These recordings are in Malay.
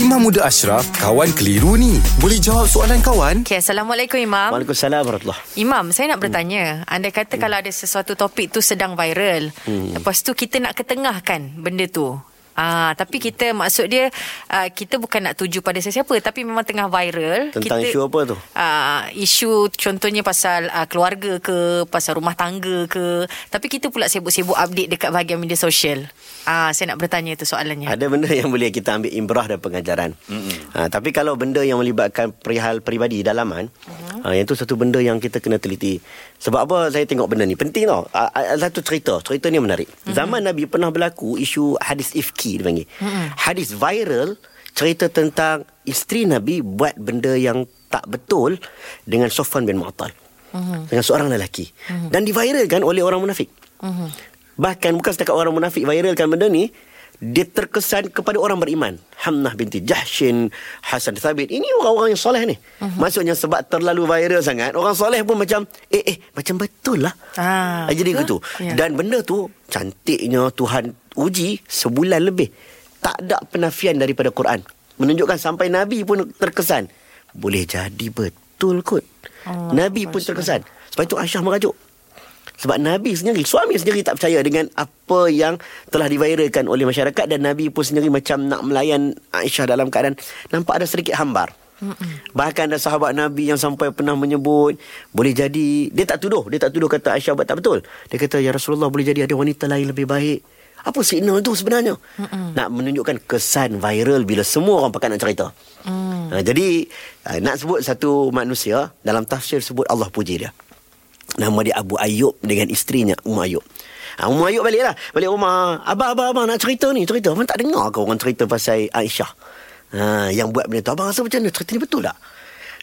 Imam Muda Ashraf, kawan keliru ni. Boleh jawab soalan kawan? Okay, Assalamualaikum Imam. Waalaikumsalam warahmatullahi Imam, saya nak bertanya. Anda kata hmm. kalau ada sesuatu topik tu sedang viral. Hmm. Lepas tu kita nak ketengahkan benda tu. Ah, tapi kita maksud dia uh, kita bukan nak tuju pada sesiapa tapi memang tengah viral. Tentang kita, isu apa tu? Uh, isu contohnya pasal uh, keluarga ke, pasal rumah tangga ke. Tapi kita pula sibuk-sibuk update dekat bahagian media sosial. Ah, saya nak bertanya tu soalannya. Ada benda yang boleh kita ambil imbrah dan pengajaran. Ha, tapi kalau benda yang melibatkan perihal peribadi dalaman, uh-huh. Ha, yang tu satu benda yang kita kena teliti. Sebab apa saya tengok benda ni penting tau. Ha, satu cerita, cerita ni menarik. Uh-huh. Zaman Nabi pernah berlaku isu hadis ifki dipanggil. Uh-huh. Hadis viral cerita tentang isteri Nabi buat benda yang tak betul dengan Sofwan bin Mu'attal. Uh-huh. Dengan seorang lelaki. Uh-huh. Dan diviralkan oleh orang munafik. Uh-huh. Bahkan bukan setakat orang munafik viralkan benda ni, dia terkesan kepada orang beriman. Hamnah binti Jahshin, Hasan Thabit. Ini orang-orang yang soleh ni. Uh-huh. Maksudnya sebab terlalu viral sangat, orang soleh pun macam, eh, eh, macam betul lah. Ah, Jadi betul? gitu. Yeah. Dan benda tu, cantiknya Tuhan uji sebulan lebih. Tak ada penafian daripada Quran. Menunjukkan sampai Nabi pun terkesan. Boleh jadi betul kot. Oh, Nabi pun terkesan. Sebab itu Aisyah merajuk. Sebab Nabi sendiri, suami sendiri tak percaya dengan apa yang telah diviralkan oleh masyarakat dan Nabi pun sendiri macam nak melayan Aisyah dalam keadaan nampak ada sedikit hambar. Mm-mm. Bahkan ada sahabat Nabi yang sampai pernah menyebut boleh jadi dia tak tuduh, dia tak tuduh kata Aisyah buat tak betul. Dia kata ya Rasulullah boleh jadi ada wanita lain lebih baik. Apa signal tu sebenarnya? Mm-mm. Nak menunjukkan kesan viral bila semua orang pakai nak cerita. Mm. Ha, jadi ha, nak sebut satu manusia dalam tafsir sebut Allah puji dia. Nama dia Abu Ayub dengan isterinya Umar Ayub. Ha, Umar Ayub balik lah. Balik rumah. Abang, abang, abang nak cerita ni. Cerita. Abang tak dengar ke orang cerita pasal Aisyah. Ha, yang buat benda tu. Abang rasa macam mana? Cerita ni betul tak?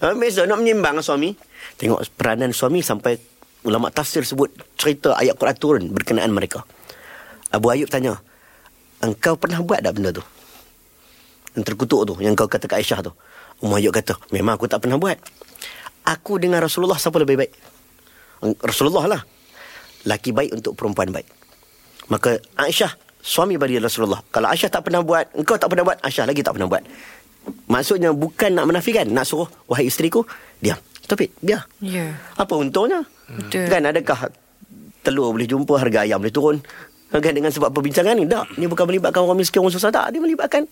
Ha, Biasa nak menyimbang suami. Tengok peranan suami sampai ulama tafsir sebut cerita ayat Quran turun berkenaan mereka. Abu Ayub tanya. Engkau pernah buat tak benda tu? Yang terkutuk tu. Yang kau kata ke Aisyah tu. Umar Ayub kata. Memang aku tak pernah buat. Aku dengan Rasulullah siapa lebih baik? Rasulullah lah. Laki baik untuk perempuan baik. Maka Aisyah suami bagi Rasulullah kalau Aisyah tak pernah buat engkau tak pernah buat Aisyah lagi tak pernah buat. Maksudnya bukan nak menafikan nak suruh wahai isteriku diam. Tapi biar yeah. apa untungnya? Betul. kan adakah telur boleh jumpa harga ayam boleh turun? Kan dengan sebab perbincangan ni tak. Ni bukan melibatkan orang miskin orang susah tak. Dia melibatkan.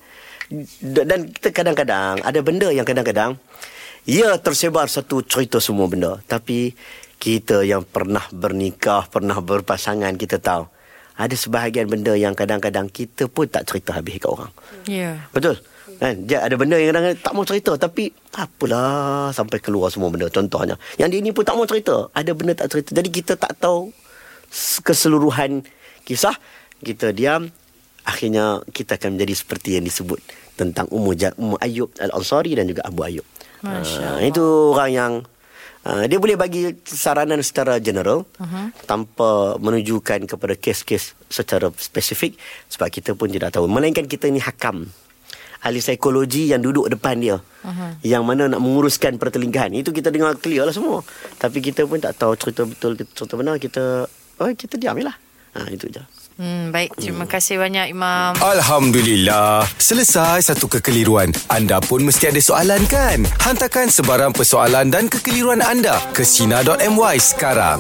Dan kita kadang-kadang ada benda yang kadang-kadang ya tersebar satu cerita semua benda. Tapi kita yang pernah bernikah, pernah berpasangan, kita tahu. Ada sebahagian benda yang kadang-kadang kita pun tak cerita habis kat orang. Ya. Yeah. Betul? Kan? Dia ada benda yang kadang-kadang tak mau cerita. Tapi apalah sampai keluar semua benda. Contohnya. Yang dia ni pun tak mau cerita. Ada benda tak cerita. Jadi kita tak tahu keseluruhan kisah. Kita diam. Akhirnya kita akan menjadi seperti yang disebut. Tentang Ummu, Ummu Ayub Al-Ansari dan juga Abu Ayub. Masya uh, itu orang yang Uh, dia boleh bagi saranan secara general uh-huh. tanpa menunjukkan kepada kes-kes secara spesifik sebab kita pun tidak tahu. Melainkan kita ini hakam. Ahli psikologi yang duduk depan dia. Uh-huh. yang mana nak menguruskan pertelingkahan itu kita dengar clear lah semua. Tapi kita pun tak tahu cerita betul cerita benar kita oh kita diam lah. Ha, itu je Hmm, baik, terima kasih banyak Imam. Alhamdulillah, selesai satu kekeliruan. Anda pun mesti ada soalan kan? Hantarkan sebarang persoalan dan kekeliruan anda ke Sina.my sekarang.